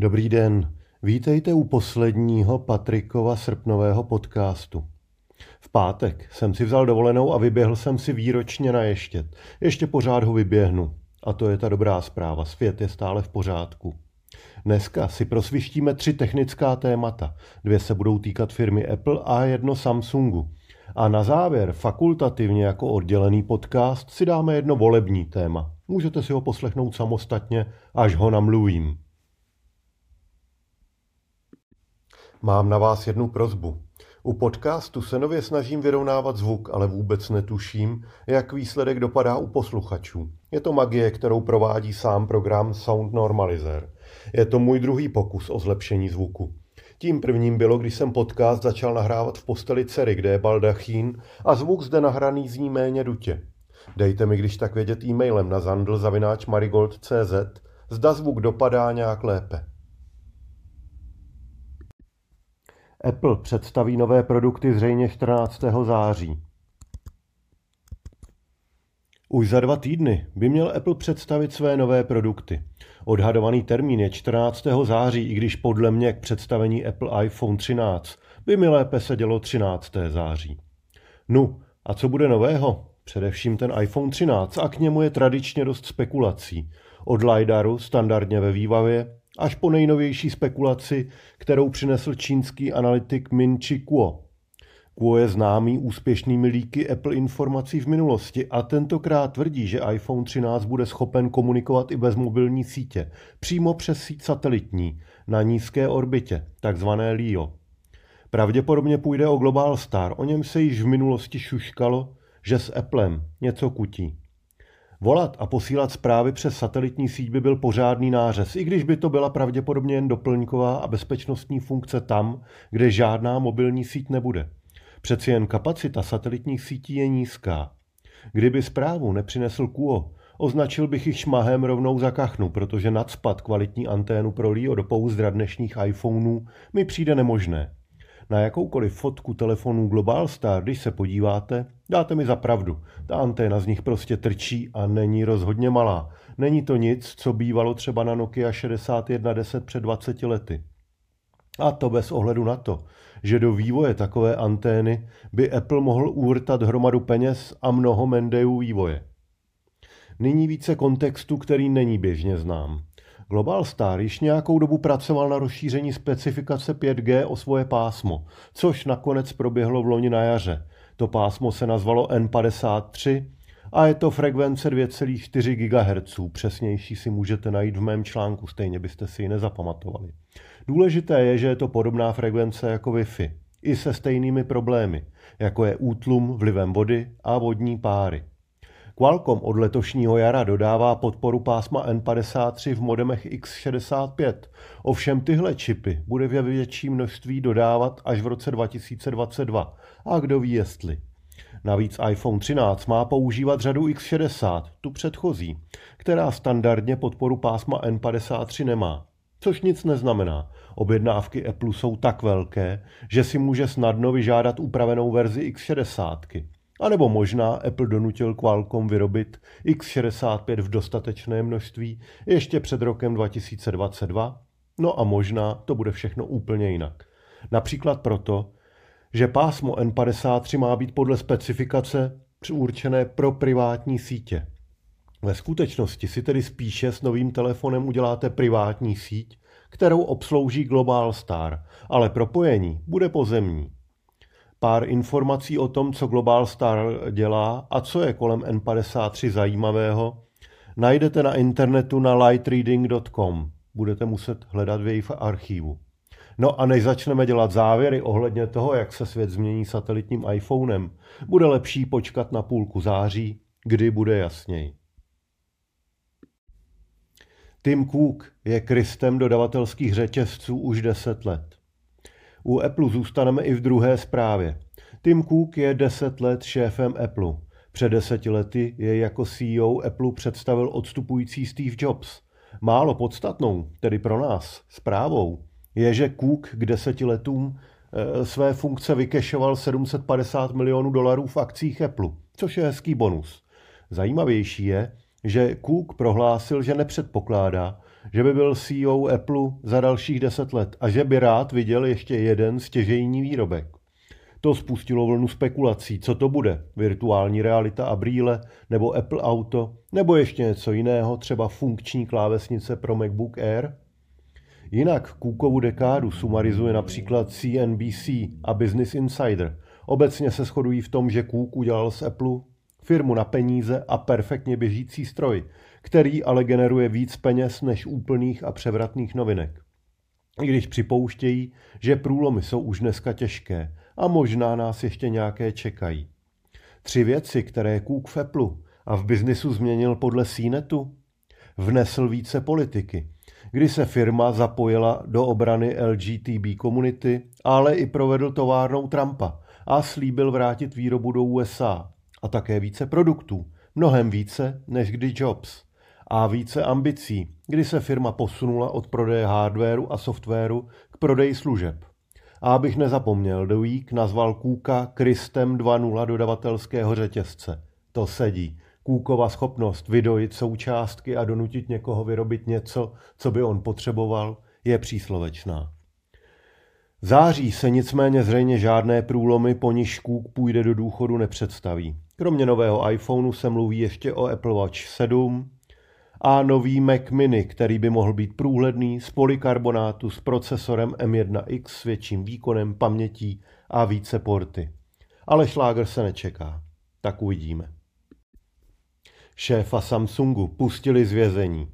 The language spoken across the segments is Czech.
Dobrý den, vítejte u posledního Patrikova srpnového podcastu. V pátek jsem si vzal dovolenou a vyběhl jsem si výročně na ještět. Ještě pořád ho vyběhnu. A to je ta dobrá zpráva, svět je stále v pořádku. Dneska si prosvištíme tři technická témata. Dvě se budou týkat firmy Apple a jedno Samsungu. A na závěr, fakultativně jako oddělený podcast, si dáme jedno volební téma. Můžete si ho poslechnout samostatně, až ho namluvím. Mám na vás jednu prozbu. U podcastu se nově snažím vyrovnávat zvuk, ale vůbec netuším, jak výsledek dopadá u posluchačů. Je to magie, kterou provádí sám program Sound Normalizer. Je to můj druhý pokus o zlepšení zvuku. Tím prvním bylo, když jsem podcast začal nahrávat v posteli dcery, kde je baldachín a zvuk zde nahraný zní méně dutě. Dejte mi když tak vědět e-mailem na zandl.marigold.cz, zda zvuk dopadá nějak lépe. Apple představí nové produkty zřejmě 14. září. Už za dva týdny by měl Apple představit své nové produkty. Odhadovaný termín je 14. září, i když podle mě k představení Apple iPhone 13 by mi lépe sedělo 13. září. Nu, a co bude nového? Především ten iPhone 13 a k němu je tradičně dost spekulací. Od LiDARu, standardně ve výbavě, až po nejnovější spekulaci, kterou přinesl čínský analytik Min Chi Kuo. Kuo je známý úspěšnými líky Apple informací v minulosti a tentokrát tvrdí, že iPhone 13 bude schopen komunikovat i bez mobilní sítě, přímo přes síť satelitní, na nízké orbitě, takzvané LEO. Pravděpodobně půjde o Global Star, o něm se již v minulosti šuškalo, že s Applem něco kutí. Volat a posílat zprávy přes satelitní síť by byl pořádný nářez, i když by to byla pravděpodobně jen doplňková a bezpečnostní funkce tam, kde žádná mobilní síť nebude. Přeci jen kapacita satelitních sítí je nízká. Kdyby zprávu nepřinesl Kuo, označil bych jich šmahem rovnou za kachnu, protože nadspat kvalitní anténu pro LEO do pouzdra dnešních iPhoneů mi přijde nemožné. Na jakoukoliv fotku telefonů Global Star, když se podíváte, dáte mi za pravdu. Ta anténa z nich prostě trčí a není rozhodně malá. Není to nic, co bývalo třeba na Nokia 6110 před 20 lety. A to bez ohledu na to, že do vývoje takové antény by Apple mohl uvrtat hromadu peněz a mnoho mendejů vývoje. Nyní více kontextu, který není běžně znám. Global Star již nějakou dobu pracoval na rozšíření specifikace 5G o svoje pásmo, což nakonec proběhlo v loni na jaře. To pásmo se nazvalo N53 a je to frekvence 2,4 GHz. Přesnější si můžete najít v mém článku, stejně byste si ji nezapamatovali. Důležité je, že je to podobná frekvence jako Wi-Fi, i se stejnými problémy, jako je útlum vlivem vody a vodní páry. Qualcomm od letošního jara dodává podporu pásma N53 v modemech X65. Ovšem tyhle čipy bude ve větší množství dodávat až v roce 2022. A kdo ví jestli. Navíc iPhone 13 má používat řadu X60, tu předchozí, která standardně podporu pásma N53 nemá. Což nic neznamená. Objednávky Apple jsou tak velké, že si může snadno vyžádat upravenou verzi X60. A nebo možná Apple donutil Qualcomm vyrobit X65 v dostatečné množství ještě před rokem 2022? No a možná to bude všechno úplně jinak. Například proto, že pásmo N53 má být podle specifikace určené pro privátní sítě. Ve skutečnosti si tedy spíše s novým telefonem uděláte privátní síť, kterou obslouží Global Star, ale propojení bude pozemní. Pár informací o tom, co Global Star dělá a co je kolem N53 zajímavého, najdete na internetu na lightreading.com. Budete muset hledat v jejich archivu. No a než začneme dělat závěry ohledně toho, jak se svět změní satelitním iPhonem, bude lepší počkat na půlku září, kdy bude jasněji. Tim Cook je Kristem dodavatelských řetězců už 10 let. U Apple zůstaneme i v druhé zprávě. Tim Cook je 10 let šéfem Apple. Před deseti lety je jako CEO Apple představil odstupující Steve Jobs. Málo podstatnou, tedy pro nás, zprávou, je, že Cook k deseti letům e, své funkce vykešoval 750 milionů dolarů v akcích Apple, což je hezký bonus. Zajímavější je, že Cook prohlásil, že nepředpokládá, že by byl CEO Apple za dalších deset let a že by rád viděl ještě jeden stěžejní výrobek. To spustilo vlnu spekulací, co to bude, virtuální realita a brýle, nebo Apple Auto, nebo ještě něco jiného, třeba funkční klávesnice pro MacBook Air. Jinak Cookovu dekádu sumarizuje například CNBC a Business Insider. Obecně se shodují v tom, že Cook udělal z Apple firmu na peníze a perfektně běžící stroj, který ale generuje víc peněz než úplných a převratných novinek. I když připouštějí, že průlomy jsou už dneska těžké a možná nás ještě nějaké čekají. Tři věci, které v Apple a v biznisu změnil podle CNETu. Vnesl více politiky, kdy se firma zapojila do obrany LGTB komunity, ale i provedl továrnou Trumpa a slíbil vrátit výrobu do USA a také více produktů, mnohem více než kdy Jobs a více ambicí, kdy se firma posunula od prodeje hardwareu a softwaru k prodeji služeb. A abych nezapomněl, Week nazval Kůka Kristem 2.0 dodavatelského řetězce. To sedí. Kůkova schopnost vydojit součástky a donutit někoho vyrobit něco, co by on potřeboval, je příslovečná. Září se nicméně zřejmě žádné průlomy, po níž Cook půjde do důchodu, nepředstaví. Kromě nového iPhoneu se mluví ještě o Apple Watch 7, a nový Mac Mini, který by mohl být průhledný z polikarbonátu s procesorem M1X s větším výkonem, pamětí a více porty. Ale šláger se nečeká. Tak uvidíme. Šéfa Samsungu pustili z vězení.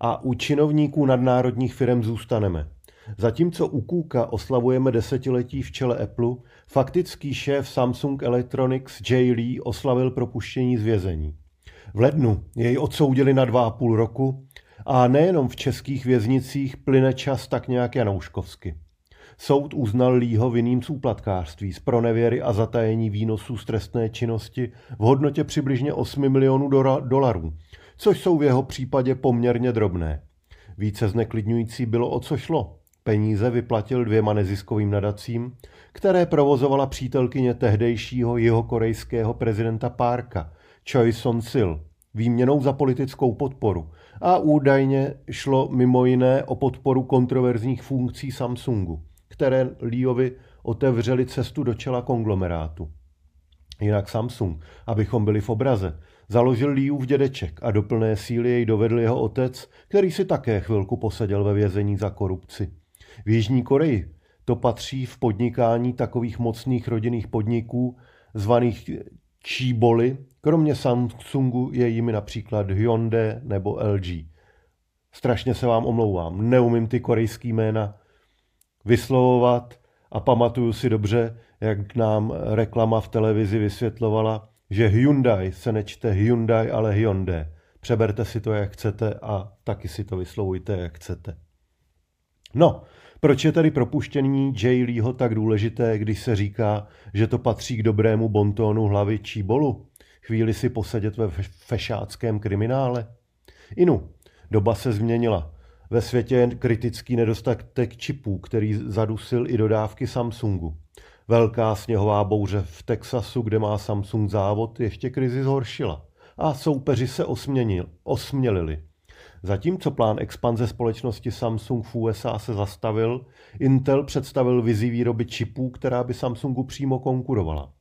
A u činovníků nadnárodních firm zůstaneme. Zatímco u Kuka oslavujeme desetiletí v čele Apple, faktický šéf Samsung Electronics Jay Lee oslavil propuštění z vězení. V lednu jej odsoudili na dva a půl roku a nejenom v českých věznicích plyne čas tak nějak janouškovsky. Soud uznal Lího vinným z úplatkářství, z pronevěry a zatajení výnosů z trestné činnosti v hodnotě přibližně 8 milionů dolarů, což jsou v jeho případě poměrně drobné. Více zneklidňující bylo, o co šlo. Peníze vyplatil dvěma neziskovým nadacím, které provozovala přítelkyně tehdejšího jihokorejského prezidenta Parka, Choi Son-sil, výměnou za politickou podporu a údajně šlo mimo jiné o podporu kontroverzních funkcí Samsungu, které Leovi otevřeli cestu do čela konglomerátu. Jinak Samsung, abychom byli v obraze, založil v dědeček a do plné síly jej dovedl jeho otec, který si také chvilku poseděl ve vězení za korupci. V Jižní Koreji to patří v podnikání takových mocných rodinných podniků, zvaných číboly, kromě Samsungu je jimi například Hyundai nebo LG. Strašně se vám omlouvám, neumím ty korejský jména vyslovovat a pamatuju si dobře, jak nám reklama v televizi vysvětlovala, že Hyundai se nečte Hyundai, ale Hyundai. Přeberte si to, jak chcete a taky si to vyslovujte, jak chcete. No, proč je tady propuštění Jay Leeho tak důležité, když se říká, že to patří k dobrému bontónu hlavy Číbolu? Chvíli si posedět ve fešáckém kriminále? Inu, doba se změnila. Ve světě je kritický nedostatek čipů, který zadusil i dodávky Samsungu. Velká sněhová bouře v Texasu, kde má Samsung závod, ještě krizi zhoršila. A soupeři se osměnil, osmělili. Zatímco plán expanze společnosti Samsung v USA se zastavil, Intel představil vizi výroby čipů, která by Samsungu přímo konkurovala.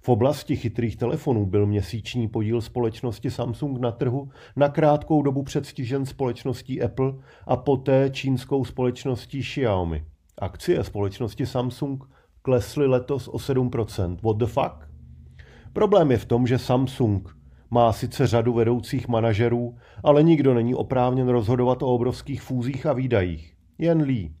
V oblasti chytrých telefonů byl měsíční podíl společnosti Samsung na trhu na krátkou dobu předstižen společností Apple a poté čínskou společností Xiaomi. Akcie společnosti Samsung klesly letos o 7%. What the fuck? Problém je v tom, že Samsung má sice řadu vedoucích manažerů, ale nikdo není oprávněn rozhodovat o obrovských fúzích a výdajích. Jen Lee.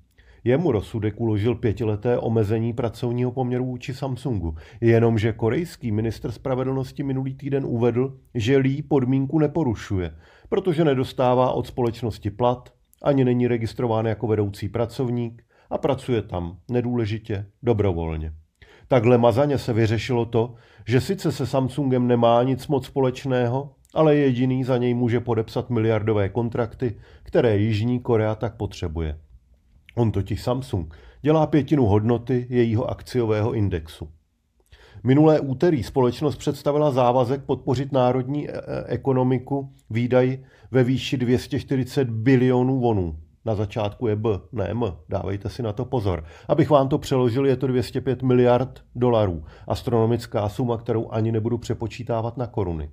Jemu rozsudek uložil pětileté omezení pracovního poměru vůči Samsungu, jenomže korejský minister spravedlnosti minulý týden uvedl, že Lee podmínku neporušuje, protože nedostává od společnosti plat, ani není registrován jako vedoucí pracovník a pracuje tam nedůležitě, dobrovolně. Takhle mazaně se vyřešilo to, že sice se Samsungem nemá nic moc společného, ale jediný za něj může podepsat miliardové kontrakty, které Jižní Korea tak potřebuje. On totiž Samsung dělá pětinu hodnoty jejího akciového indexu. Minulé úterý společnost představila závazek podpořit národní e, e, ekonomiku výdaj ve výši 240 bilionů vonů. Na začátku je B, ne M, dávejte si na to pozor. Abych vám to přeložil, je to 205 miliard dolarů. Astronomická suma, kterou ani nebudu přepočítávat na koruny.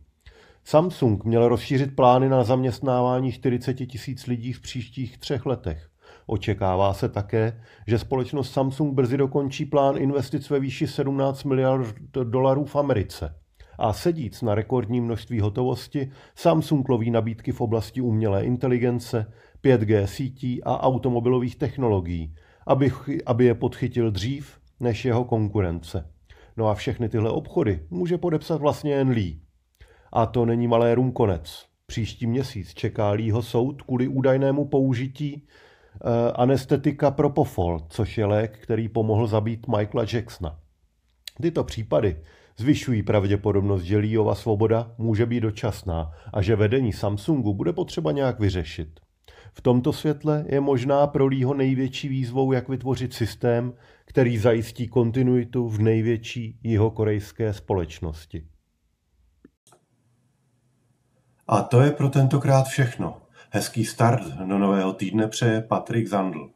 Samsung měl rozšířit plány na zaměstnávání 40 tisíc lidí v příštích třech letech. Očekává se také, že společnost Samsung brzy dokončí plán investic ve výši 17 miliard dolarů v Americe. A sedíc na rekordní množství hotovosti, Samsung loví nabídky v oblasti umělé inteligence, 5G sítí a automobilových technologií, aby, aby je podchytil dřív než jeho konkurence. No a všechny tyhle obchody může podepsat vlastně jen Lee. A to není malé rum konec. Příští měsíc čeká Leeho soud kvůli údajnému použití uh, anestetika Propofol, což je lék, který pomohl zabít Michaela Jacksona. Tyto případy zvyšují pravděpodobnost, že Leeova svoboda může být dočasná a že vedení Samsungu bude potřeba nějak vyřešit. V tomto světle je možná pro Leeho největší výzvou, jak vytvořit systém, který zajistí kontinuitu v největší jihokorejské společnosti. A to je pro tentokrát všechno. Hezký start do nového týdne přeje Patrik Zandl.